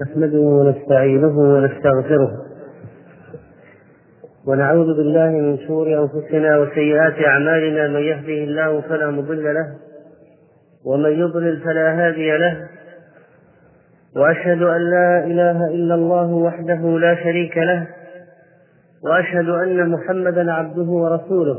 نحمده ونستعينه ونستغفره. ونعوذ بالله من شرور أنفسنا وسيئات أعمالنا. من يهده الله فلا مضل له ومن يضلل فلا هادي له. وأشهد أن لا إله إلا الله وحده لا شريك له. وأشهد أن محمدا عبده ورسوله.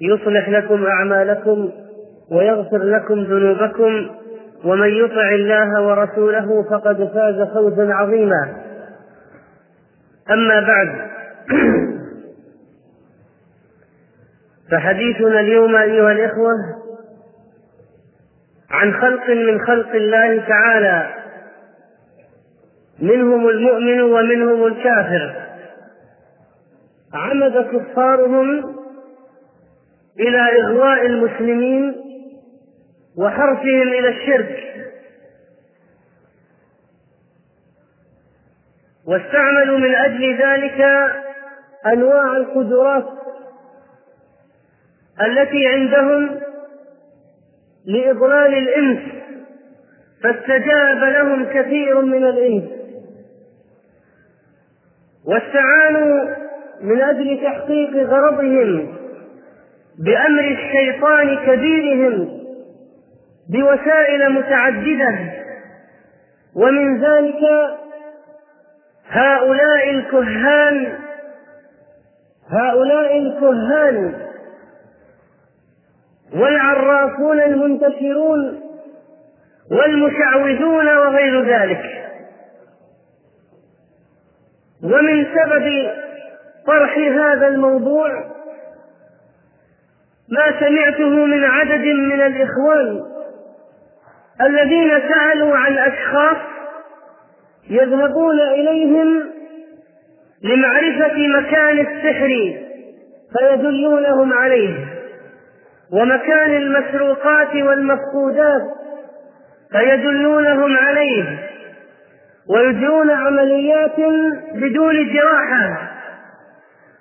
يصلح لكم أعمالكم ويغفر لكم ذنوبكم ومن يطع الله ورسوله فقد فاز فوزا عظيما. أما بعد فحديثنا اليوم أيها الإخوة عن خلق من خلق الله تعالى منهم المؤمن ومنهم الكافر. عمد كفارهم إلى إغواء المسلمين وحرفهم إلى الشرك. واستعملوا من أجل ذلك أنواع القدرات التي عندهم لإضلال الإنس فاستجاب لهم كثير من الإنس. واستعانوا من أجل تحقيق غرضهم بأمر الشيطان كبيرهم بوسائل متعددة. ومن ذلك هؤلاء الكهان هؤلاء الكهان والعرافون المنتشرون والمشعوذون وغير ذلك. ومن سبب طرح هذا الموضوع ما سمعته من عدد من الإخوان الذين سألوا عن أشخاص يذهبون إليهم لمعرفة مكان السحر فيدلونهم عليه ومكان المسروقات والمفقودات فيدلونهم عليه ويجرون عمليات بدون جراحة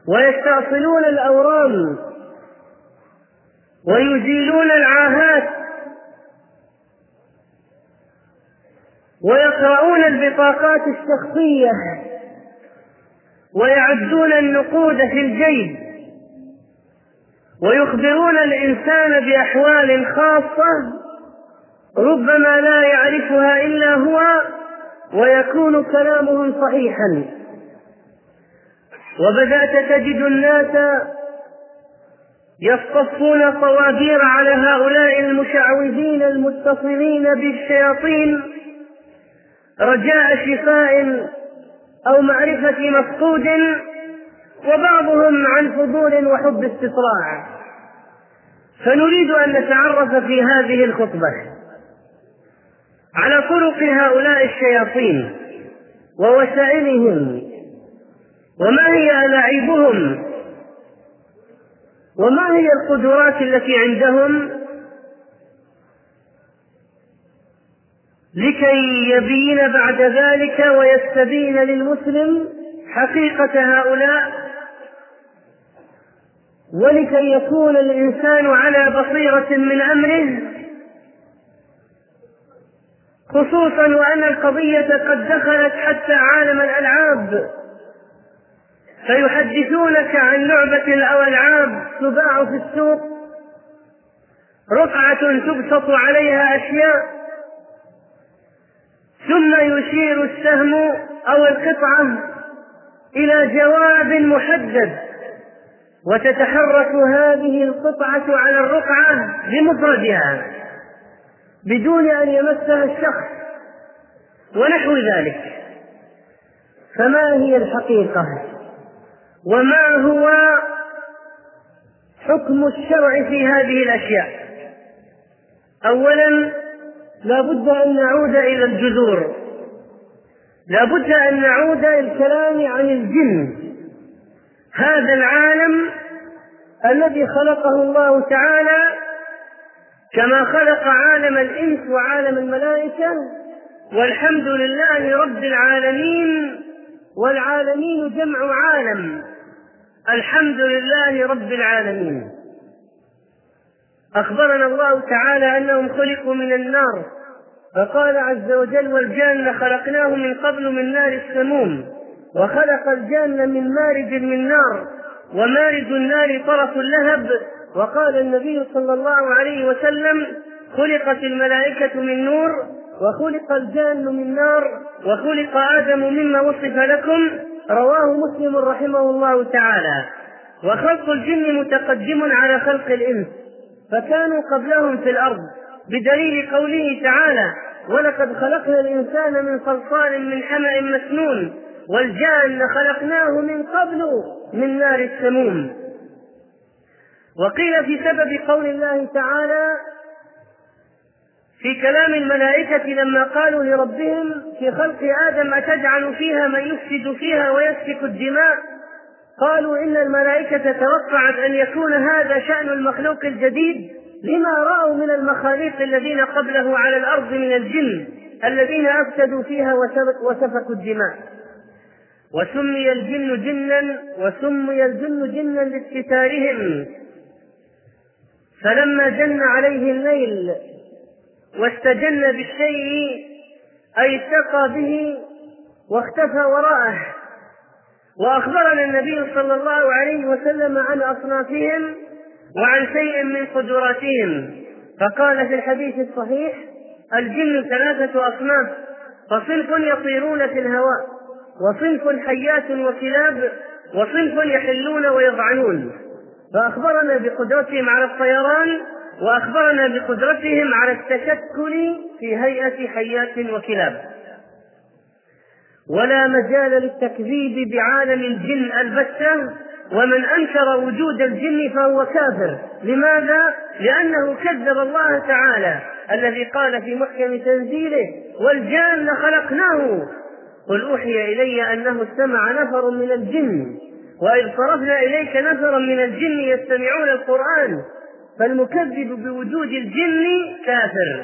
ويستأصلون الأورام ويزيلون العاهات ويقرؤون البطاقات الشخصية ويعدون النقود في الجيب ويخبرون الإنسان بأحوال خاصة ربما لا يعرفها إلا هو ويكون كلامهم صحيحا. وبدأت تجد الناس يصطفون طوابير على هؤلاء المشعوذين المتصلين بالشياطين. رجاء شفاء أو معرفة مفقود وبعضهم عن فضول وحب استطلاع فنريد أن نتعرف في هذه الخطبة على طرق هؤلاء الشياطين ووسائلهم وما هي ألاعيبهم وما هي القدرات التي عندهم لكي يبين بعد ذلك ويستبين للمسلم حقيقة هؤلاء؟ ولكي يكون الإنسان على بصيرة من أمره خصوصا وأن القضية قد دخلت حتى عالم الألعاب. فيحدثونك عن لعبة أو ألعاب تباع في السوق. رقعة تبسط عليها أشياء. ثم يشير السهم أو القطعة إلى جواب محدد. وتتحرك هذه القطعة على الرقعة بمفردها بدون أن يمسها الشخص ونحو ذلك. فما هي الحقيقة؟ وما هو حكم الشرع في هذه الأشياء؟ أولا لا بد أن نعود إلى الجذور. لا بد أن نعود إلى الكلام عن الجن. هذا العالم الذي خلقه الله تعالى كما خلق عالم الإنس وعالم الملائكة والحمد لله رب العالمين والعالمين جمع عالم. الحمد لله رب العالمين. أخبرنا الله تعالى أنهم خلقوا من النار. فقال عز وجل والجان خلقناه من قبل من نار السموم وخلق الجان من مارج من نار ومارج النار طرف اللهب وقال النبي صلى الله عليه وسلم خلقت الملائكة من نور وخلق الجان من نار وخلق آدم مما وصف لكم رواه مسلم رحمه الله تعالى. وخلق الجن متقدم على خلق الإنس فكانوا قبلهم في الأرض بدليل قوله تعالى ولقد خلقنا الإنسان من صلصال من حمأ مسنون والجان خلقناه من قبل من نار السموم. وقيل في سبب قول الله تعالى في كلام الملائكة لما قالوا لربهم في خلق آدم أتجعل فيها من يفسد فيها ويسفك الدماء؟ قالوا إن الملائكة توقعت أن يكون هذا شأن المخلوق الجديد لما رأوا من المخاليق الذين قبله على الأرض من الجن الذين أفسدوا فيها وسفكوا الدماء. وسمي الجن جنا وسمي الجن جنا لاستتارهم. فلما جن عليه الليل واستجن بالشيء أي اتقى به واختفى وراءه. وأخبرنا النبي صلى الله عليه وسلم عن أصنافهم وعن شيء من قدراتهم. فقال في الحديث الصحيح الجن ثلاثة أصناف فصنف يطيرون في الهواء وصنف حيات وكلاب وصنف يحلون ويضعنون. فأخبرنا بقدرتهم على الطيران وأخبرنا بقدرتهم على التشكل في هيئة حيات وكلاب. ولا مجال للتكذيب بعالم الجن البتة ومن أنكر وجود الجن فهو كافر. لماذا؟ لأنه كذب الله تعالى الذي قال في محكم تنزيله والجان خلقناه قل أوحي إلي أنه استمع نفر من الجن وإذ صرفنا إليك نفرا من الجن يستمعون القرآن. فالمكذب بوجود الجن كافر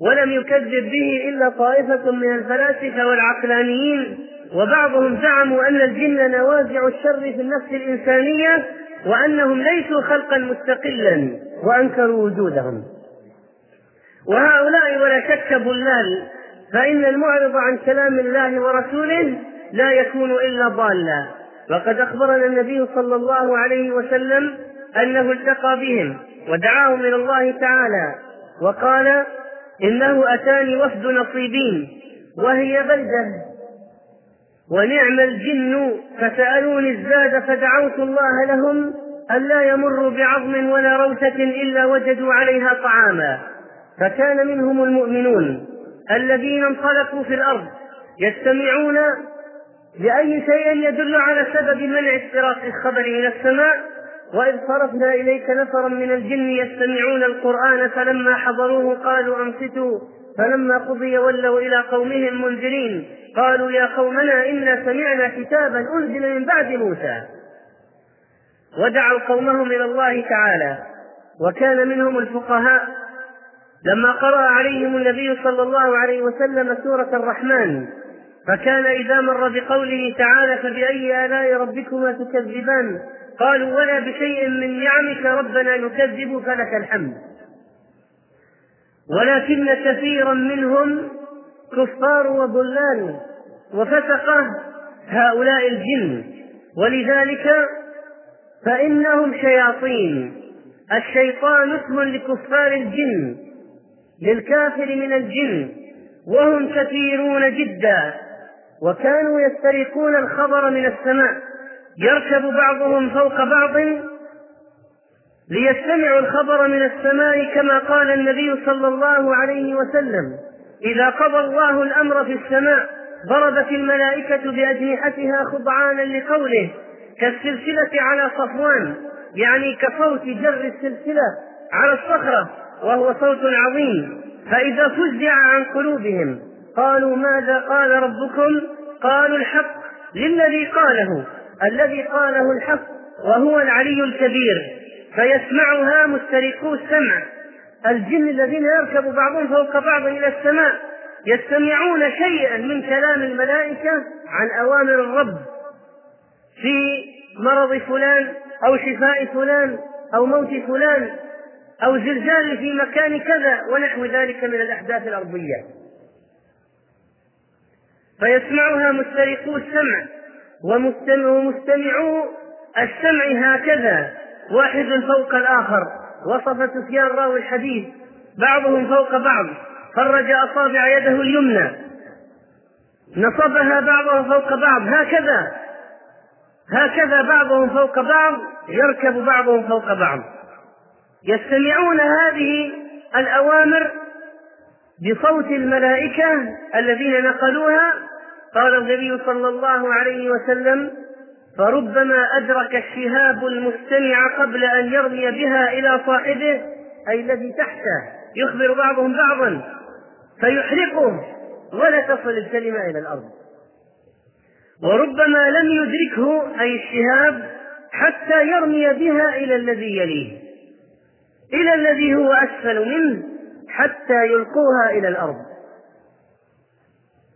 ولم يكذب به إلا طائفة من الفلاسفة والعقلانيين وبعضهم زعموا أن الجن نوازع الشر في النفس الإنسانية وأنهم ليسوا خلقا مستقلا وأنكروا وجودهم. وهؤلاء ولا شك ضلال فإن المعرض عن كلام الله ورسوله لا يكون إلا ضالا. وقد أخبرنا النبي صلى الله عليه وسلم أنه التقى بهم ودعاهم إلى الله تعالى وقال إنه أتاني وفد نصيبين وهي بلدة ونعم الجن فسألوني الزاد فدعوت الله لهم ألا يمروا بعظم ولا روثة إلا وجدوا عليها طعاما فكان منهم المؤمنون الذين انطلقوا في الأرض يستمعون لأي شيء يدل على سبب منع استراق الخبر من السماء وإذ صرفنا إليك نفرا من الجن يستمعون القرآن فلما حضروه قالوا أنصتوا فلما قضي ولوا إلى قومهم منذرين. قالوا يا قومنا إنا سمعنا كتابا أنزل من بعد موسى. ودعوا قومهم إلى الله تعالى. وكان منهم الفقهاء. لما قرأ عليهم النبي صلى الله عليه وسلم سورة الرحمن. فكان إذا مر بقوله تعالى فبأي آلاء ربكما تكذبان؟ قالوا ولا بشيء من نعمك ربنا نكذب فلك الحمد. ولكن كثيرا منهم كفار وضلال وفسقة هؤلاء الجن. ولذلك فإنهم شياطين. الشيطان اسم لكفار الجن للكافر من الجن وهم كثيرون جدا. وكانوا يسترقون الخبر من السماء. يركب بعضهم فوق بعض ليستمعوا الخبر من السماء كما قال النبي صلى الله عليه وسلم. إذا قضى الله الأمر في السماء ضربت الملائكة بأجنحتها خضعانا لقوله كالسلسلة على صفوان يعني كصوت جر السلسلة على الصخرة وهو صوت عظيم. فإذا فزع عن قلوبهم قالوا ماذا قال ربكم؟ قالوا الحق للذي قاله. الذي قاله الحق وهو العلي الكبير فيسمعها مسترقو السمع. الجن الذين يركب بعضهم فوق بعض إلى السماء يستمعون شيئا من كلام الملائكة عن أوامر الرب. في مرض فلان أو شفاء فلان أو موت فلان أو زلزال في مكان كذا ونحو ذلك من الأحداث الأرضية. فيسمعها مسترقو السمع. ومستمعو السمع هكذا. واحد فوق الآخر. وصف سفيان راوي الحديث. بعضهم فوق بعض. فرج أصابع يده اليمنى. نصبها بعضهم فوق بعض. هكذا. هكذا بعضهم فوق بعض. يركب بعضهم فوق بعض. يستمعون هذه الأوامر بصوت الملائكة الذين نقلوها قال النبي صلى الله عليه وسلم فربما أدرك الشهاب المستمع قبل أن يرمي بها إلى صاحبه أي الذي تحته يخبر بعضهم بعضا فيحرقه ولا تصل الكلمة إلى الأرض. وربما لم يدركه أي الشهاب حتى يرمي بها إلى الذي يليه إلى الذي هو أسفل منه حتى يلقوها إلى الأرض.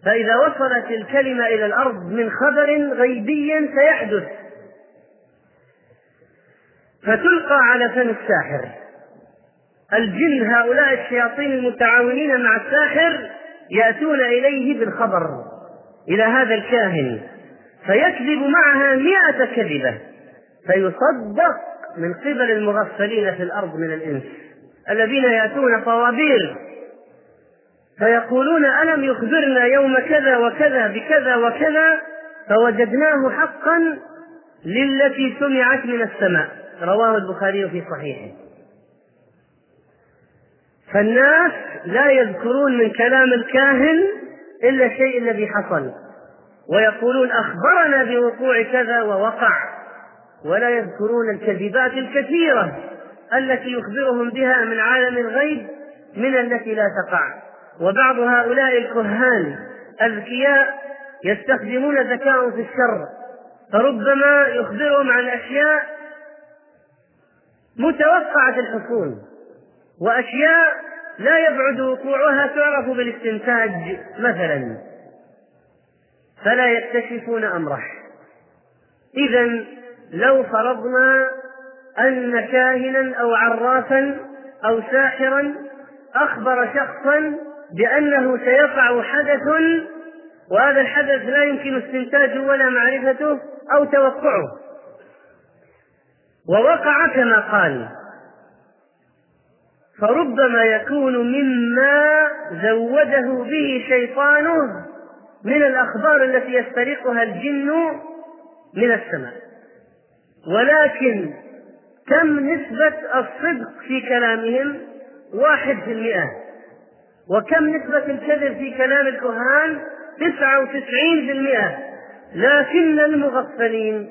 فإذا وصلت الكلمة إلى الأرض من خبر غيبي سيحدث. فتلقى على فم الساحر. الجن هؤلاء الشياطين المتعاونين مع الساحر يأتون إليه بالخبر إلى هذا الكاهن فيكذب معها مئة كذبة فيصدق من قبل المغفلين في الأرض من الإنس الذين يأتون طوابير. فيقولون ألم يخبرنا يوم كذا وكذا بكذا وكذا فوجدناه حقا للتي سمعت من السماء. رواه البخاري في صحيحه. فالناس لا يذكرون من كلام الكاهن إلا الشيء الذي حصل ويقولون أخبرنا بوقوع كذا ووقع ولا يذكرون الكذبات الكثيرة التي يخبرهم بها من عالم الغيب من التي لا تقع. وبعض هؤلاء الكهان أذكياء يستخدمون ذكاء في الشر فربما يخبرهم عن أشياء متوقعة الحصول وأشياء لا يبعد وقوعها تعرف بالاستنتاج مثلا فلا يكتشفون أمره. إذا لو فرضنا أن كاهنا أو عرافا أو ساحرا أخبر شخصا بأنه سيقع حدث وهذا الحدث لا يمكن استنتاجه ولا معرفته أو توقعه. ووقع كما قال فربما يكون مما زوده به شيطانه من الأخبار التي يسترقها الجن من السماء. ولكن كم نسبة الصدق في كلامهم؟ واحد في المئة. وكم نسبة الكذب في كلام الكهان تسعة وتسعين في المئة لكن المغفلين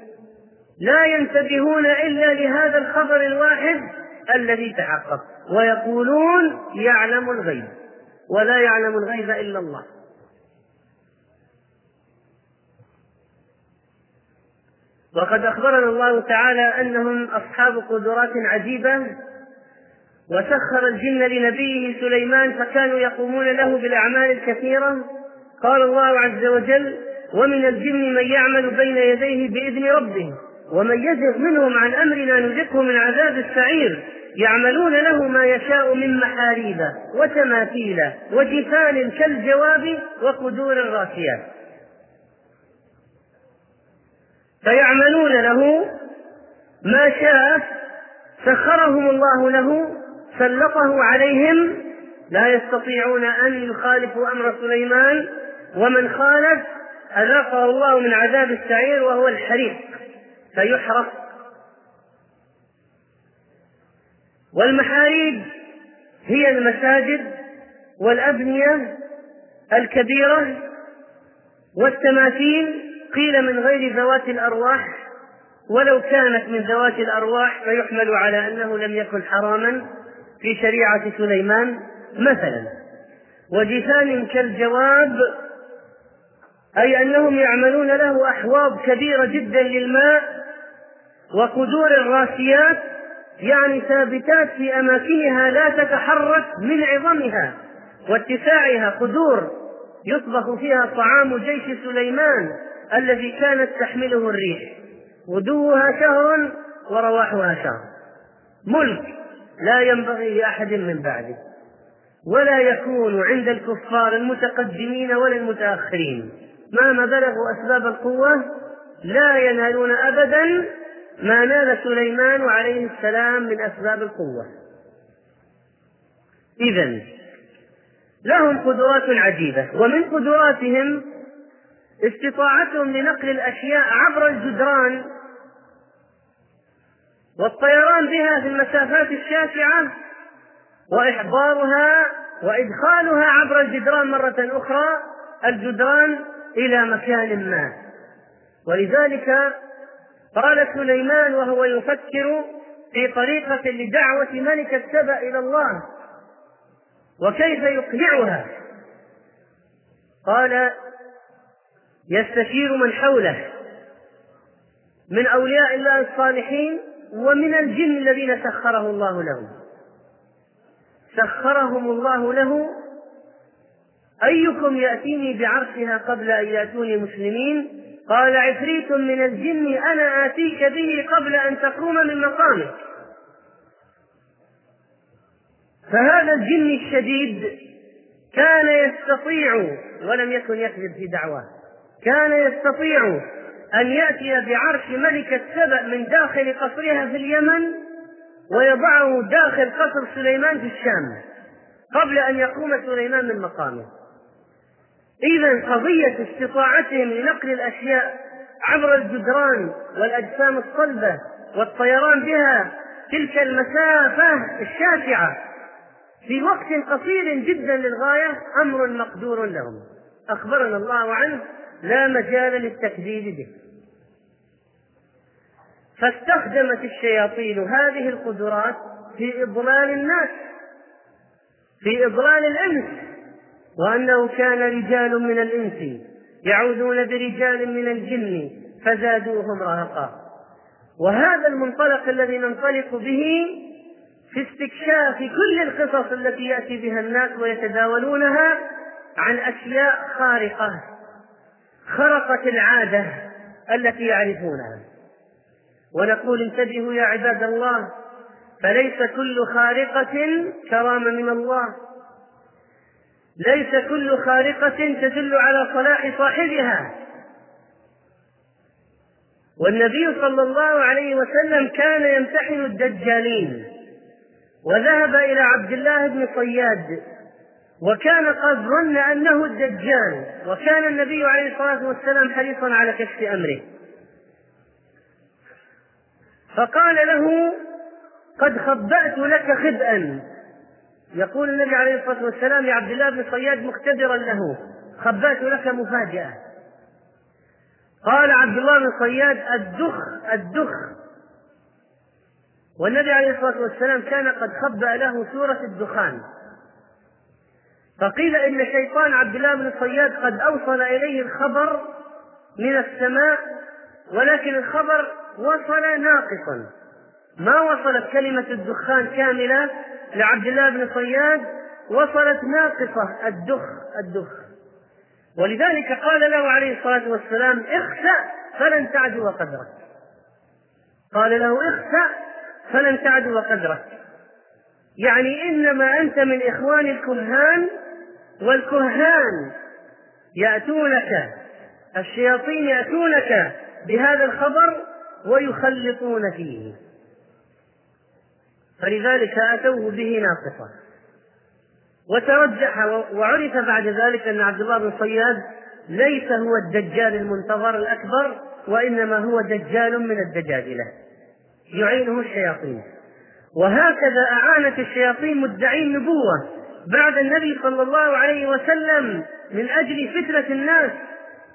لا ينتبهون إلا لهذا الخبر الواحد الذي تحقق. ويقولون يعلم الغيب ولا يعلم الغيب إلا الله. وقد أخبرنا الله تعالى أنهم أصحاب قدرات عجيبة وسخر الجن لنبيه سليمان فكانوا يقومون له بالأعمال الكثيرة. قال الله عز وجل ومن الجن من يعمل بين يديه بإذن ربه ومن يزغ منهم عن أمرنا نذقه من عذاب السعير. يعملون له ما يشاء من محاريب وتماثيل وجفان كالجواب وقدور الراسيات فيعملون له ما شاء سخرهم الله له سلطه عليهم لا يستطيعون أن يخالفوا أمر سليمان ومن خالف أذاقه الله من عذاب السعير وهو الحريق فيحرق. والمحاريب هي المساجد والأبنية الكبيرة والتماثيل قيل من غير ذوات الأرواح ولو كانت من ذوات الأرواح فيحمل على أنه لم يكن حراما. في شريعة سليمان مثلا. وجفان كالجواب أي أنهم يعملون له أحواض كبيرة جدا للماء وقدور راسيات يعني ثابتات في أماكنها لا تتحرك من عظمها واتساعها قدور يطبخ فيها طعام جيش سليمان الذي كانت تحمله الريح. غدوها شهر ورواحها شهر. ملك. لا ينبغي لأحد من بعده ولا يكون عند الكفار المتقدمين ولا المتأخرين. مهما بلغوا أسباب القوة لا ينالون أبدا ما نال سليمان عليه السلام من أسباب القوة. إذا لهم قدرات عجيبة ومن قدراتهم استطاعتهم لنقل الأشياء عبر الجدران والطيران بها في المسافات الشاسعة وإحضارها وإدخالها عبر الجدران مرة أخرى الجدران إلى مكان ما. ولذلك قال سليمان وهو يفكر في طريقة لدعوة ملكة سبأ إلى الله وكيف يقنعها؟ قال يستشير من حوله من أولياء الله الصالحين ومن الجن الذين سخره الله لهم سخرهم الله له. أيكم يأتيني بعرشها قبل أن يأتوني مسلمين؟ قال عفريت من الجن أنا آتيك به قبل أن تقوم من مقامك. فهذا الجن الشديد كان يستطيع ولم يكن يكذب في دعواه كان يستطيع أن يأتي بعرش ملكة سبأ من داخل قصرها في اليمن ويضعه داخل قصر سليمان في الشام قبل أن يقوم سليمان من مقامه. إذا قضية استطاعتهم لنقل الأشياء عبر الجدران والأجسام الصلبة والطيران بها تلك المسافة الشاسعة. في وقت قصير جدا للغاية أمر مقدور لهم. أخبرنا الله عنه لا مجال للتكذيب به. فاستخدمت الشياطين هذه القدرات في إضلال الناس في إضلال الإنس وأنه كان رجال من الإنس يعوذون برجال من الجن فزادوهم رهقا. وهذا المنطلق الذي ننطلق به في استكشاف كل القصص التي يأتي بها الناس ويتداولونها عن أشياء خارقة خرقت العادة التي يعرفونها. ونقول انتبهوا يا عباد الله فليس كل خارقة كرامة من الله. ليس كل خارقة تدل على صلاح صاحبها. والنبي صلى الله عليه وسلم كان يمتحن الدجالين وذهب إلى عبد الله بن صياد وكان قد ظن أنه الدجال وكان النبي عليه الصلاة والسلام حريصا على كشف أمره. فقال له قد خبأت لك خبئا. يقول النبي عليه الصلاة والسلام لعبد الله بن صياد مختبرا له خبأت لك مفاجأة. قال عبد الله بن صياد الدخ الدخ. والنبي عليه الصلاة والسلام كان قد خبأ له سورة الدخان. فقيل إن شيطان عبد الله بن صياد قد أوصل إليه الخبر من السماء ولكن الخبر وصل ناقصا. ما وصلت كلمة الدخان كاملة لعبد الله بن صياد وصلت ناقصة الدخ الدخ. ولذلك قال له عليه الصلاة والسلام اخسأ فلن تعدو قدرك. قال له اخسأ فلن تعدو قدرك. يعني إنما أنت من إخوان الكهان والكهان يأتونك الشياطين يأتونك بهذا الخبر ويخلطون فيه. فلذلك أتوه به ناقصا. وترجح وعرف بعد ذلك أن عبد الله بن صياد ليس هو الدجال المنتظر الأكبر وإنما هو دجال من الدجاجلة. يعينه الشياطين. وهكذا أعانت الشياطين مدعي النبوة بعد النبي صلى الله عليه وسلم من أجل فتنة الناس.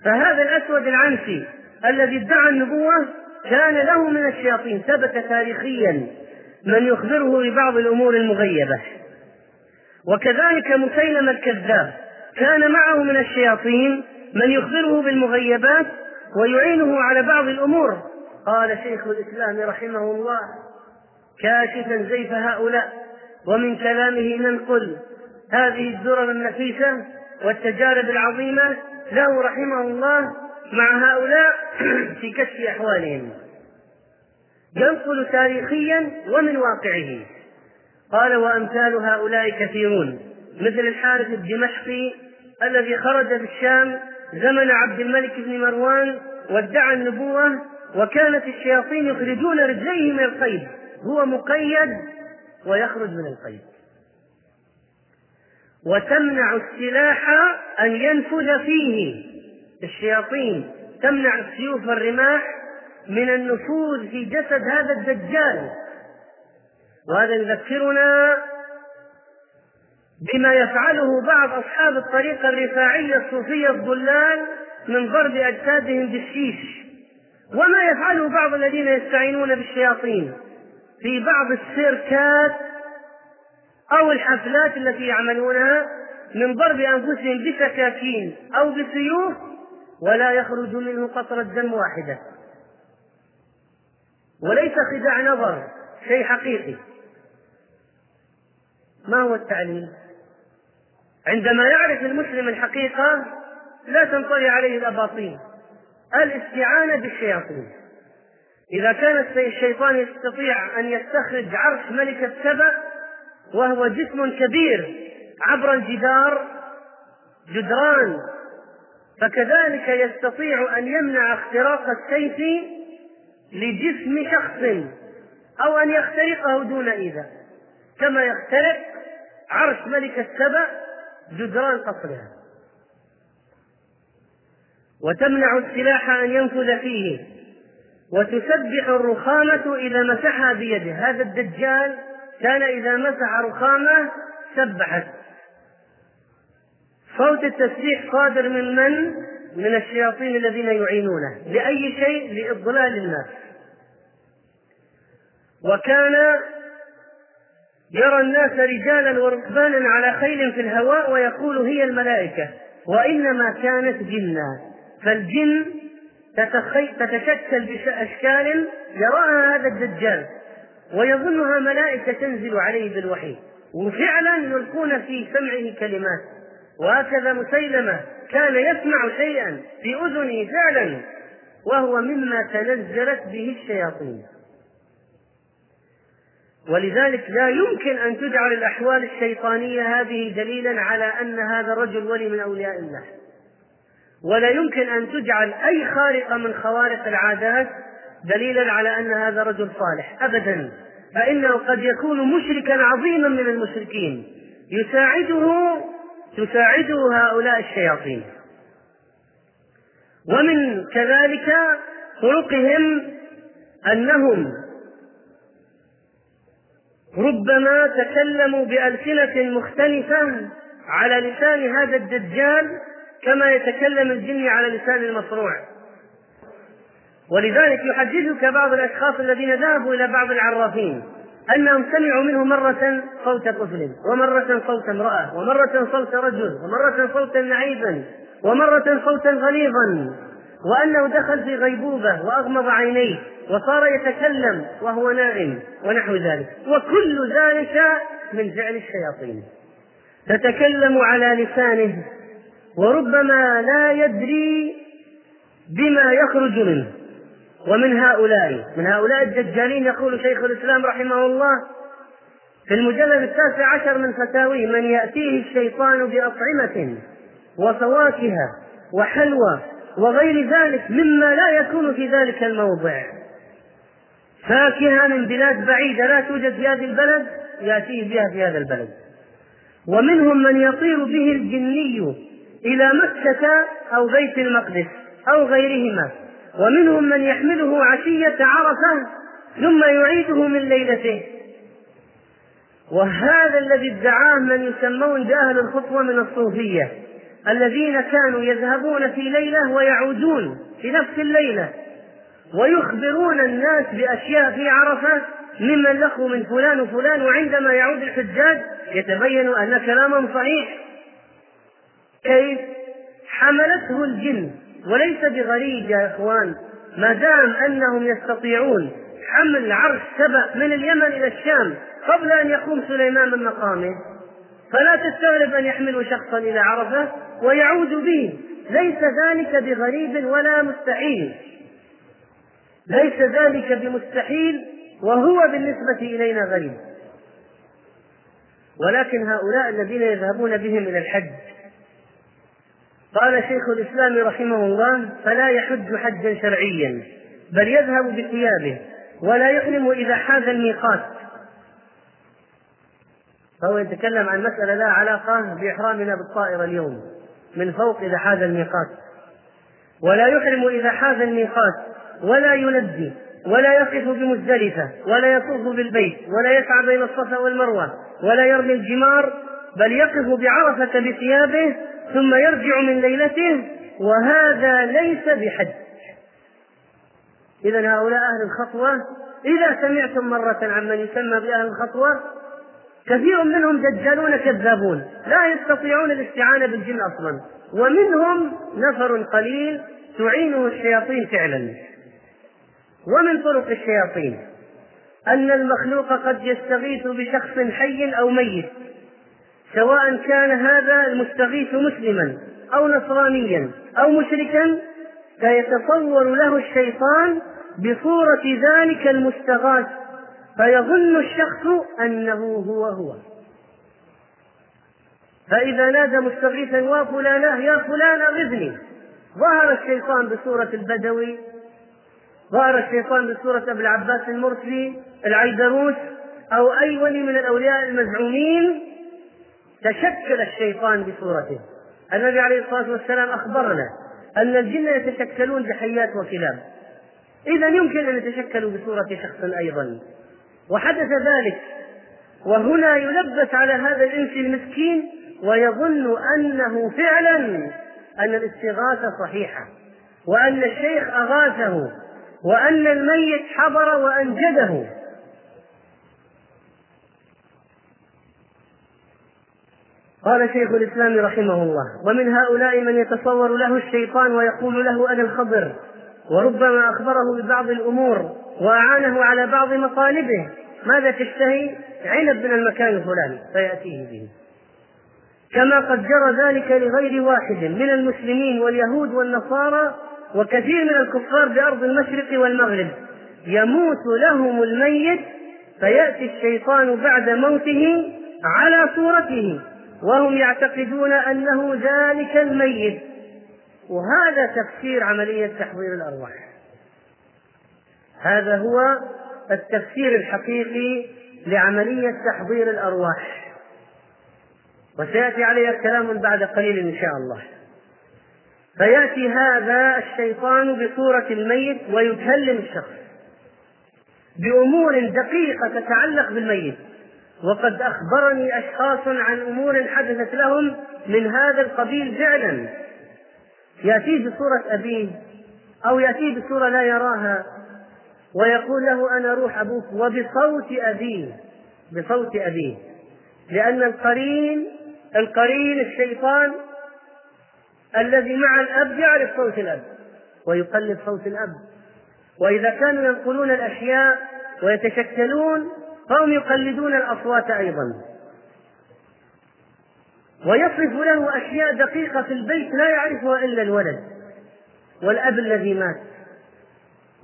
فهذا الأسود العنسي الذي ادعى النبوة كان له من الشياطين ثبت تاريخيا من يخبره ببعض الأمور المغيبة. وكذلك مسيلم الكذاب كان معه من الشياطين من يخبره بالمغيبات ويعينه على بعض الأمور. قال شيخ الإسلام رحمه الله كاشفا زيف هؤلاء ومن كلامه ننقل هذه الدرر النفيسة والتجارب العظيمة له رحمه الله مع هؤلاء في كشف أحوالهم. ينقل تاريخيا ومن واقعه. قال وأمثال هؤلاء كثيرون مثل الحارث الدمشقي الذي خرج في الشام زمن عبد الملك بن مروان وادعى النبوة وكانت الشياطين يخرجون رجليه من القيد هو مقيد ويخرج من القيد. وتمنع السلاح أن ينفذ فيه. الشياطين تمنع السيوف والرماح من النفوذ في جسد هذا الدجال. وهذا يذكرنا بما يفعله بعض أصحاب الطريقة الرفاعية الصوفية الضلال من ضرب أجسادهم بالشيش. وما يفعله بعض الذين يستعينون بالشياطين في بعض السيركات أو الحفلات التي يعملونها من ضرب أنفسهم بسكاكين أو بسيوف ولا يخرج منه قطرة دم واحدة. وليس خداع نظر شيء حقيقي. ما هو التعليل؟ عندما يعرف المسلم الحقيقة لا تنطلي عليه الأباطيل. الاستعانة بالشياطين. إذا كان الشيطان يستطيع أن يستخرج عرش ملكة سبأ وهو جسم كبير عبر الجدار جدران فكذلك يستطيع أن يمنع اختراق السيف لجسم شخص أو أن يخترقه دون إيذاء كما يخترق عرش ملكة سبأ جدران قصرها وتمنع السلاح أن ينفذ فيه وتسبح الرخامة إذا مسحها بيده. هذا الدجال كان إذا مسح رخامة سبحت. صوت التسبيح صادر من من؟ من الشياطين الذين يعينونه. لأي شيء؟ لإضلال الناس. وكان يرى الناس رجالا وركبانا على خيل في الهواء ويقول هي الملائكة وإنما كانت جنا فالجن تتشكل بأشكال يراها هذا الدجال ويظنها ملائكة تنزل عليه بالوحي. وفعلا يلقون في سمعه كلمات. وهكذا مسيلمة كان يسمع شيئا في أذنه فعلا وهو مما تنزلت به الشياطين. ولذلك لا يمكن أن تجعل الأحوال الشيطانية هذه دليلا على أن هذا الرجل ولي من أولياء الله. ولا يمكن أن تجعل أي خارقة من خوارق العادات دليلا على أن هذا رجل صالح. أبدا. فإنه قد يكون مشركا عظيما من المشركين. يساعده تساعده هؤلاء الشياطين. ومن كذلك طرقهم أنهم ربما تكلموا بألسنة مختلفة على لسان هذا الدجال كما يتكلم الجن على لسان المصروع. ولذلك يحدثك بعض الأشخاص الذين ذهبوا إلى بعض العرافين. أنهم سمعوا منه مرة صوت طفل ومرة صوت امرأة ومرة صوت رجل ومرة صوتا نعيبا ومرة صوتا غليظا. وأنه دخل في غيبوبة وأغمض عينيه وصار يتكلم وهو نائم ونحو ذلك. وكل ذلك من فعل الشياطين. تتكلم على لسانه وربما لا يدري بما يخرج منه. ومن هؤلاء من هؤلاء الدجالين يقول شيخ الإسلام رحمه الله في المجلد التاسع عشر من فتاويه من يأتيه الشيطان بأطعمة وفواكه وحلوى وغير ذلك مما لا يكون في ذلك الموضع. فاكهة من بلاد بعيدة لا توجد في هذه البلد؟ يأتيه بها في هذا البلد. ومنهم من يطير به الجني إلى مكة أو بيت المقدس أو غيرهما. ومنهم من يحمله عشية عرفة ثم يعيده من ليلته. وهذا الذي ادعاه من يسمون بأهل الخطوة من الصوفية الذين كانوا يذهبون في ليلة ويعودون في نفس الليلة ويخبرون الناس بأشياء في عرفة ممن لقوا من فلان وفلان وعندما يعود الحجاج يتبين أن كلامهم صحيح. كيف؟ حملته الجن. وليس بغريب يا إخوان ما دام أنهم يستطيعون حمل عرش سبأ من اليمن إلى الشام قبل أن يقوم سليمان من مقامه فلا تستغرب أن يحملوا شخصا إلى عرفة ويعود به. ليس ذلك بغريب ولا مستحيل. ليس ذلك بمستحيل وهو بالنسبة إلينا غريب. ولكن هؤلاء الذين يذهبون بهم إلى الحج قال شيخ الإسلام رحمه الله فلا يحج حجا شرعيا بل يذهب بثيابه ولا يحرم إذا حاز الميقات. فهو يتكلم عن مسألة لها علاقة بإحرامنا بالطائرة اليوم من فوق إذا حاز الميقات. ولا يحرم إذا حاز الميقات ولا يلبي ولا يقف بمزدلفة ولا يطوف بالبيت ولا يسعى بين الصفا والمروة ولا يرمي الجمار بل يقف بعرفة بثيابه ثم يرجع من ليلته وهذا ليس بحج. إذا هؤلاء أهل الخطوة إذا سمعتم مرة عن من يسمى بأهل الخطوة كثير منهم دجالون كذابون لا يستطيعون الاستعانة بالجن أصلا. ومنهم نفر قليل تعينه الشياطين فعلا. ومن طرق الشياطين؟ أن المخلوق قد يستغيث بشخص حي أو ميت. سواء كان هذا المستغيث مسلما أو نصرانيا أو مشركا فيتصور له الشيطان بصورة ذلك المستغاث فيظن الشخص أنه هو هو. فإذا نادى مستغيثا وفلانة يا فلان أغثني ظهر الشيطان بصورة البدوي ظهر الشيطان بصورة أبي العباس المرسي العيدروس أو أي ولي من الأولياء المزعومين. تشكل الشيطان بصورته. النبي عليه الصلاة والسلام أخبرنا أن الجن يتشكلون بحيات وكلاب. إذا يمكن أن يتشكلوا بصورة شخص أيضا. وحدث ذلك. وهنا يلبس على هذا الإنس المسكين ويظن أنه فعلا أن الاستغاثة صحيحة. وأن الشيخ أغاثه. وأن الميت حضر وأنجده. قال شيخ الإسلام رحمه الله ومن هؤلاء من يتصور له الشيطان ويقول له أنا الخضر وربما أخبره ببعض الأمور وأعانه على بعض مطالبه ماذا تشتهي؟ عنب من المكان الفلاني فيأتيه به كما قد جرى ذلك لغير واحد من المسلمين واليهود والنصارى وكثير من الكفار بأرض المشرق والمغرب يموت لهم الميت فيأتي الشيطان بعد موته على صورته وهم يعتقدون أنه ذلك الميت. وهذا تفسير عملية تحضير الأرواح. هذا هو التفسير الحقيقي لعملية تحضير الأرواح. وسيأتي عليها كلام بعد قليل إن شاء الله. فيأتي هذا الشيطان بصورة الميت ويكلم الشخص. بأمور دقيقة تتعلق بالميت. وقد أخبرني أشخاص عن أمور حدثت لهم من هذا القبيل فعلا. يأتيه بصورة أبيه أو يأتيه بصورة لا يراها ويقول له أنا روح أبوك وبصوت أبيه بصوت أبيه لأن القرين القرين الشيطان الذي مع الأب يعرف صوت الأب ويقلد صوت الأب. وإذا كانوا ينقلون الأشياء ويتشكلون فهم يقلدون الأصوات أيضا. ويصف له أشياء دقيقة في البيت لا يعرفها إلا الولد والأب الذي مات.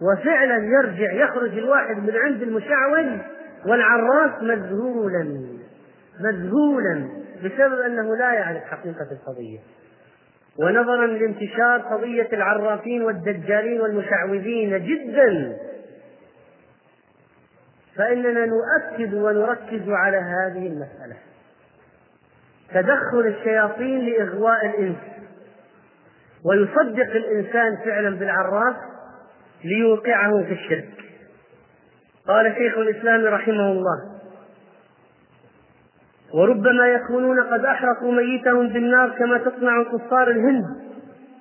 وفعلا يرجع يخرج الواحد من عند المشعوذ والعراس مذهولا مذهولا بسبب أنه لا يعرف حقيقة القضية. ونظرا لانتشار قضية العرافين والدجالين والمشعوذين جدا. فإننا نؤكد ونركز على هذه المسألة. تدخل الشياطين لإغواء الإنس. ويصدق الإنسان فعلا بالعراف ليوقعه في الشرك. قال شيخ الإسلام رحمه الله وربما يكونون قد أحرقوا ميتهم بالنار كما تصنع كفار الهند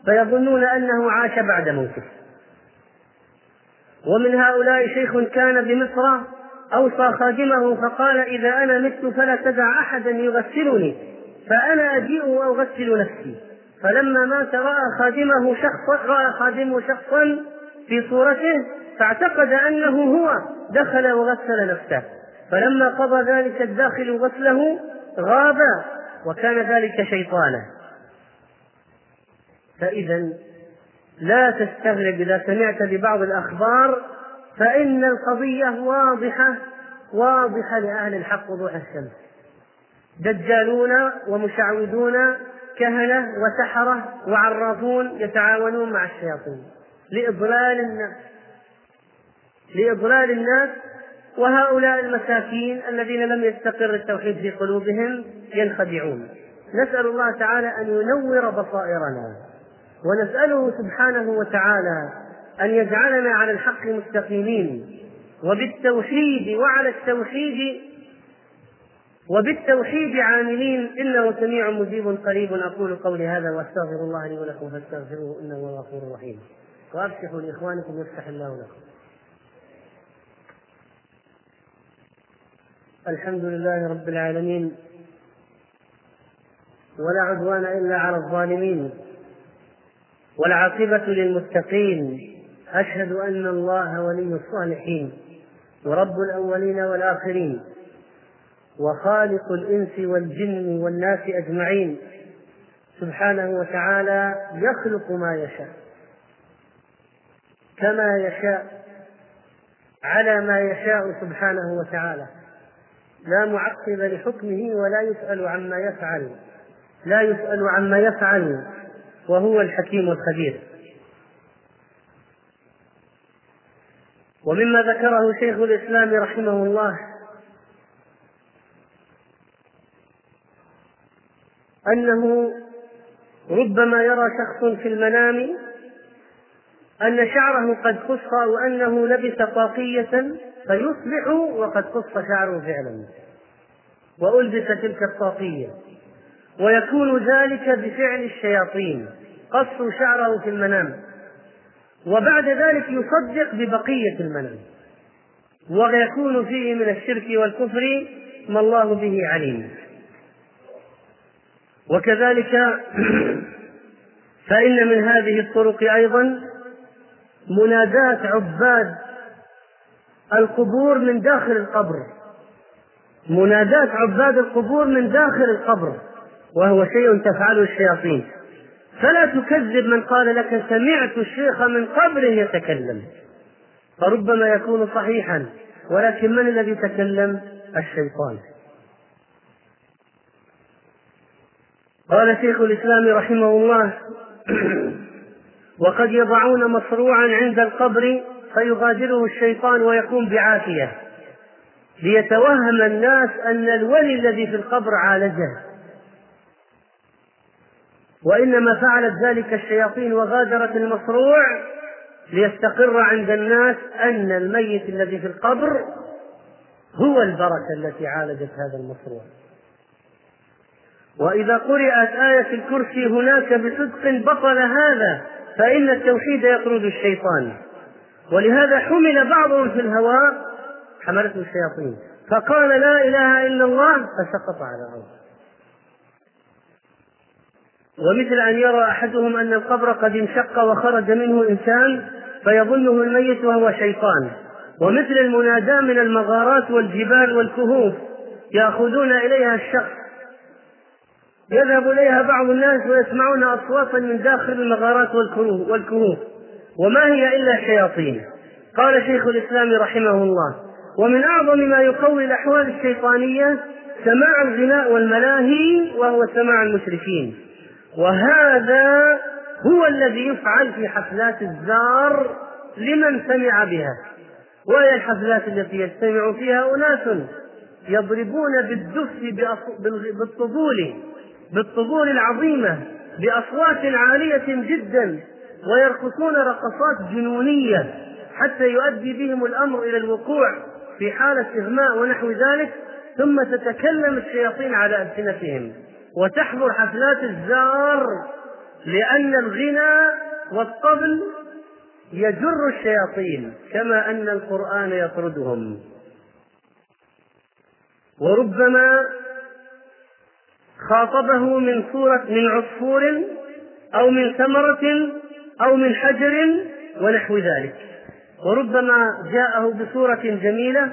فيظنون أنه عاش بعد موته. ومن هؤلاء شيخ كان بمصر أوصى خادمه فقال إذا أنا مت فلا تدع أحدا يغسلني فأنا أجيء وأغسل نفسي. فلما مات رأى خادمه شخصا رأى خادمه شخصا في صورته فاعتقد أنه هو دخل وغسل نفسه. فلما قضى ذلك الداخل غسله غاب وكان ذلك شيطانا. فإذا لا تستغرب إذا سمعت ببعض الأخبار فإن القضية واضحة واضحة لأهل الحق وضوح الشمس. دجالون ومشعوذون كهنة وسحرة وعرافون يتعاونون مع الشياطين. لإضلال الناس. لإضلال الناس وهؤلاء المساكين الذين لم يستقر التوحيد في قلوبهم ينخدعون. نسأل الله تعالى أن ينور بصائرنا. ونسأله سبحانه وتعالى أن يجعلنا على الحق مستقيمين. وبالتوحيد وعلى التوحيد وبالتوحيد عاملين. إنه سميع مجيب قريب. أقول قولي هذا وأستغفر الله لي ولكم فاستغفروه إنه هو الغفور الرحيم. وأفسحوا لإخوانكم يفتح الله لكم. الحمد لله رب العالمين. ولا عدوان إلا على الظالمين. والعاقبة للمتقين. أشهد أن الله ولي الصالحين ورب الأولين والآخرين وخالق الإنس والجن والناس أجمعين. سبحانه وتعالى يخلق ما يشاء كما يشاء على ما يشاء سبحانه وتعالى. لا معقب لحكمه ولا يسأل عما يفعل لا يسأل عما يفعل وهو الحكيم الخبير. ومما ذكره شيخ الإسلام رحمه الله أنه ربما يرى شخص في المنام أن شعره قد قص أو أنه لبس طاقية فيصبح وقد قص شعره فعلا وألبس تلك الطاقية. ويكون ذلك بفعل الشياطين قصوا شعره في المنام. وبعد ذلك يصدق ببقية المنام ويكون فيه من الشرك والكفر ما الله به عليم. وكذلك فإن من هذه الطرق أيضا مناداة عباد القبور من داخل القبر. مناداة عباد القبور من داخل القبر. وهو شيء تفعله الشياطين. فلا تكذب من قال لك سمعت الشيخ من قبره يتكلم. فربما يكون صحيحا ولكن من الذي تكلم؟ الشيطان. قال شيخ الإسلام رحمه الله وقد يضعون مصروعا عند القبر فيغادره الشيطان ويكون بعافية. ليتوهم الناس أن الولي الذي في القبر عالجه. وإنما فعلت ذلك الشياطين وغادرت المصروع ليستقر عند الناس أن الميت الذي في القبر هو البركة التي عالجت هذا المصروع وإذا قرأت آية الكرسي هناك بصدق بطل هذا فإن التوحيد يطرد الشيطان. ولهذا حمل بعضهم في الهواء حملته الشياطين. فقال لا إله إلا الله فسقط على الأرض ومثل أن يرى أحدهم أن القبر قد انشق وخرج منه إنسان فيظنه الميت وهو شيطان. ومثل المناداة من المغارات والجبال والكهوف يأخذون إليها الشخص. يذهب إليها بعض الناس ويسمعون أصواتا من داخل المغارات والكهوف وما هي إلا شياطين قال شيخ الإسلام رحمه الله ومن أعظم ما يقوي الأحوال الشيطانية سماع الغناء والملاهي وهو سماع المشركين. وهذا هو الذي يفعل في حفلات الزار لمن سمع بها. وهي الحفلات التي يجتمع فيها أناس يضربون بالدف بالطبول بالطبول العظيمة بأصوات عالية جدا ويرقصون رقصات جنونية حتى يؤدي بهم الأمر إلى الوقوع في حالة إغماء ونحو ذلك ثم تتكلم الشياطين على ألسنتهم. وتحضر حفلات الزار لأن الغنى والطبل يجر الشياطين كما أن القرآن يطردهم. وربما خاطبه من صورة من عصفور أو من ثمرة أو من حجر ونحو ذلك. وربما جاءه بصورة جميلة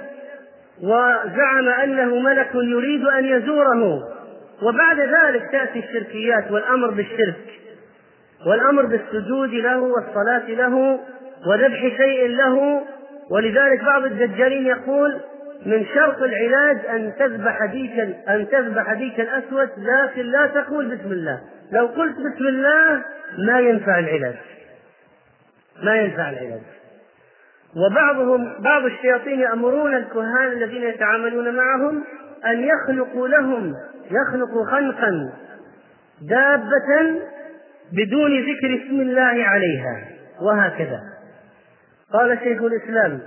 وزعم أنه ملك يريد أن يزوره. وبعد ذلك تأتي الشركيات والأمر بالشرك والأمر بالسجود له والصلاة له وذبح شيء له ولذلك بعض الدجالين يقول من شرط العلاج أن تذبح ديكا أن تذبح ديكا أسود لكن لا تقول بسم الله. لو قلت بسم الله ما ينفع العلاج. ما ينفع العلاج. وبعضهم بعض الشياطين يأمرون الكهان الذين يتعاملون معهم أن يخلقوا لهم يخلقوا خنقا دابة بدون ذكر اسم الله عليها وهكذا. قال شيخ الإسلام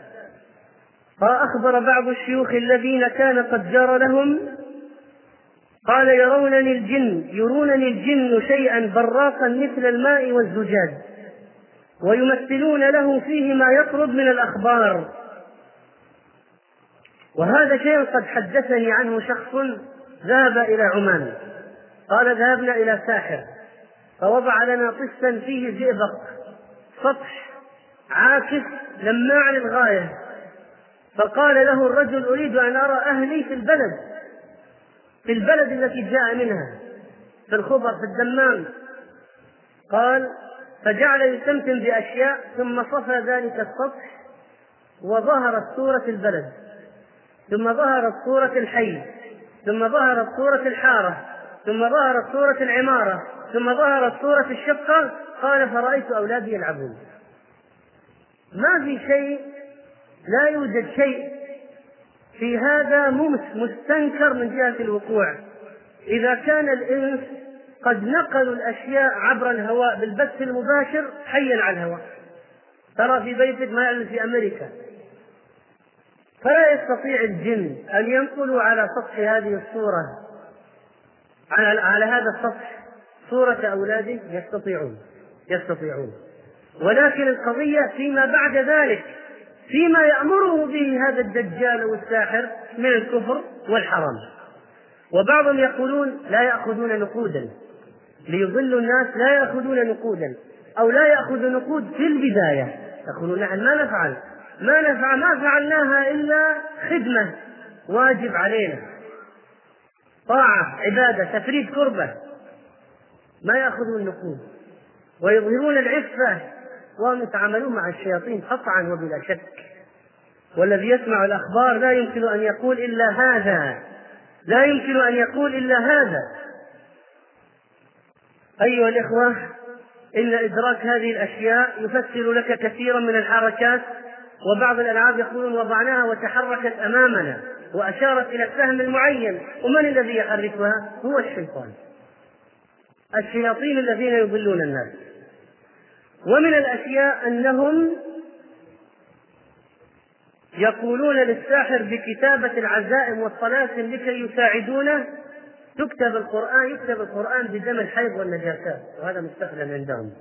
فأخبر بعض الشيوخ الذين كان قد جار لهم قال يرونني الجن يرونني الجن شيئا براقا مثل الماء والزجاج ويمثلون له فيه ما يطرد من الأخبار. وهذا شيء قد حدثني عنه شخص ذهب إلى عمان. قال ذهبنا إلى ساحر. فوضع لنا طسا فيه زئبق سطح عاكس لماع للغاية فقال له الرجل أريد أن أرى أهلي في البلد. في البلد التي جاء منها. في الخبر في الدمام. قال فجعل يتمتم بأشياء ثم صفى ذلك السطح وظهرت صورة البلد. ثم ظهرت صورة الحي. ثم ظهرت صورة الحارة ثم ظهرت صورة العمارة ثم ظهرت صورة الشقة قال فرأيت أولادي يلعبون. ما في شيء لا يوجد شيء في هذا مستنكر من جهة الوقوع. إذا كان الإنس قد نقلوا الأشياء عبر الهواء بالبث المباشر حيا على الهواء. ترى في بيتك ما يعلن في أمريكا. فلا يستطيع الجن أن ينقلوا على سطح هذه الصورة. على, على هذا السطح صورة أولاده يستطيعون يستطيعون. ولكن القضية فيما بعد ذلك فيما يأمره به هذا الدجال والساحر من الكفر والحرام. وبعضهم يقولون لا يأخذون نقودا ليضلوا الناس لا يأخذون نقودا أو لا يأخذ نقود في البداية. يقولون نحن ما نفعل ما نفعل ما فعلناها إلا خدمة واجب علينا. طاعة عبادة تفريد كربة. ما يأخذون النقود. ويظهرون العفة وهم يتعاملون مع الشياطين قطعا وبلا شك. والذي يسمع الأخبار لا يمكن أن يقول إلا هذا. لا يمكن أن يقول إلا هذا. أيها الإخوة إن إدراك هذه الأشياء يفسر لك كثيرا من الحركات وبعض الألعاب يقولون وضعناها وتحركت أمامنا وأشارت إلى السهم المعين. ومن الذي يحركها؟ هو الشيطان. الشياطين الذين يضلون الناس. ومن الأشياء أنهم يقولون للساحر بكتابة العزائم والطلاسم لكي يساعدونه تكتب القرآن يكتب القرآن بدم الحيض والنجاسات. وهذا مستخدم عندهم.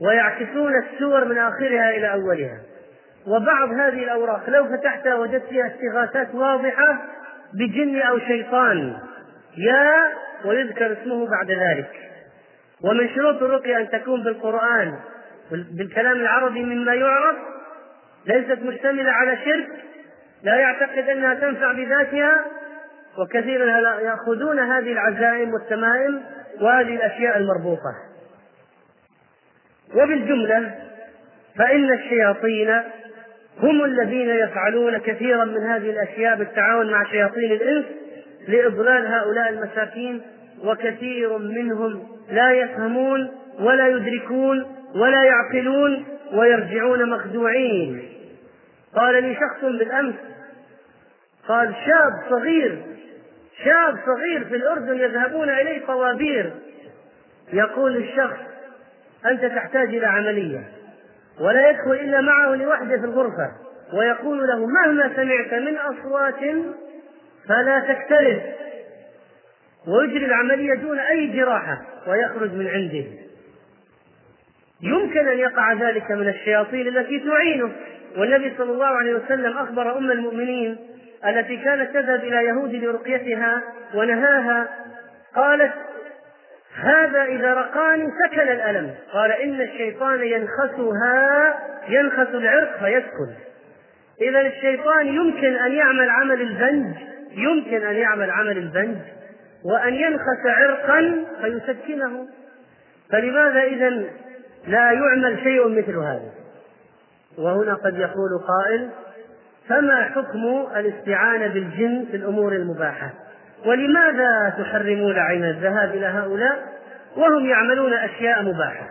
ويعكسون السور من آخرها إلى أولها. وبعض هذه الأوراق لو فتحتها وجدت فيها استغاثات واضحة بجن أو شيطان يا ويذكر اسمه بعد ذلك. ومن شروط الرقية أن تكون بالقرآن بالكلام العربي مما يعرف ليست مشتملة على شرك لا يعتقد أنها تنفع بذاتها وكثيرا يأخذون هذه العزائم والتمائم وهذه الأشياء المربوطة. وبالجملة فإن الشياطين هم الذين يفعلون كثيرا من هذه الأشياء بالتعاون مع شياطين الإنس لإضلال هؤلاء المساكين وكثير منهم لا يفهمون ولا يدركون ولا يعقلون ويرجعون مخدوعين. قال لي شخص بالأمس قال شاب صغير شاب صغير في الأردن يذهبون إليه طوابير. يقول للشخص أنت تحتاج إلى عملية. ولا يدخل إلا معه لوحده في الغرفة. ويقول له مهما سمعت من أصوات فلا تكترث. ويجري العملية دون أي جراحة ويخرج من عنده. يمكن أن يقع ذلك من الشياطين التي تعينه. والنبي صلى الله عليه وسلم أخبر أم المؤمنين التي كانت تذهب إلى يهود لرقيتها ونهاها. قالت هذا إذا رقاني سكن الألم. قال إن الشيطان ينخسها ينخس العرق فيسكن. إذا الشيطان يمكن أن يعمل عمل البنج يمكن أن يعمل عمل البنج وأن ينخس عرقا فيسكنه. فلماذا إذا لا يعمل شيء مثل هذا؟ وهنا قد يقول قائل فما حكم الاستعانة بالجن في الأمور المباحة؟ ولماذا تحرمون عين الذهاب إلى هؤلاء وهم يعملون أشياء مباحة؟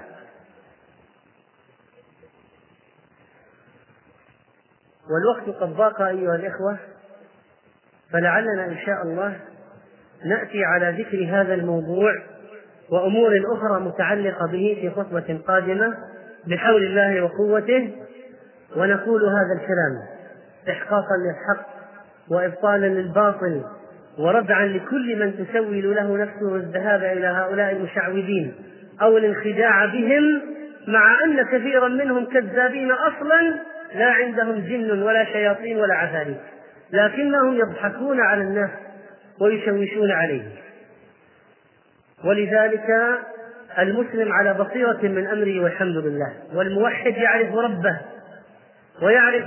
والوقت قد ضاق أيها الإخوة فلعلنا إن شاء الله نأتي على ذكر هذا الموضوع وأمور أخرى متعلقة به في خطبة قادمة بحول الله وقوته ونقول هذا الكلام إحقاقا للحق وإبطالا للباطل وردعا لكل من تسول له نفسه الذهاب إلى هؤلاء المشعوذين أو الانخداع بهم مع أن كثيرا منهم كذابين أصلا لا عندهم جن ولا شياطين ولا عفاريت لكنهم يضحكون على الناس ويشوشون عليهم. ولذلك المسلم على بصيرة من أمره والحمد لله والموحد يعرف ربه ويعرف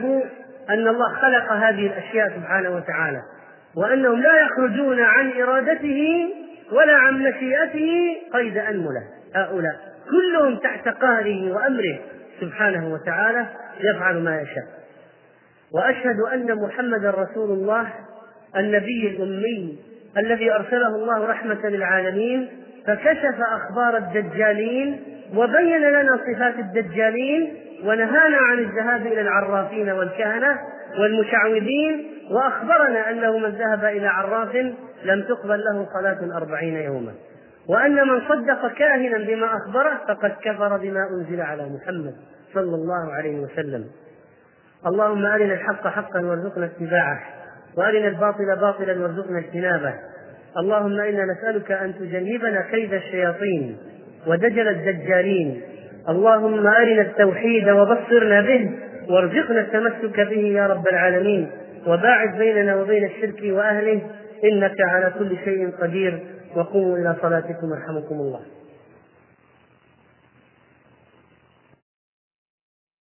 أن الله خلق هذه الأشياء سبحانه وتعالى. وأنهم لا يخرجون عن إرادته ولا عن مشيئته قيد أنملة. هؤلاء كلهم تحت قهره وأمره سبحانه وتعالى يفعل ما يشاء. وأشهد أن محمدا رسول الله النبي الأمي الذي أرسله الله رحمة للعالمين فكشف أخبار الدجالين وبين لنا صفات الدجالين ونهانا عن الذهاب إلى العرافين والكهنة والمشعوذين وأخبرنا أنه من ذهب إلى عراف لم تقبل له صلاة أربعين يوما. وأن من صدق كاهنا بما أخبره فقد كفر بما أنزل على محمد صلى الله عليه وسلم. اللهم أرنا الحق حقا وارزقنا اتباعه وأرنا الباطل باطلا وارزقنا اجتنابه. اللهم إنا نسألك أن تجنبنا كيد الشياطين ودجل الدجالين. اللهم أرنا التوحيد وبصرنا به وارزقنا التمسك به يا رب العالمين وباعد بيننا وبين الشرك وأهله إنك على كل شيء قدير وقوموا إلى صلاتكم يرحمكم الله.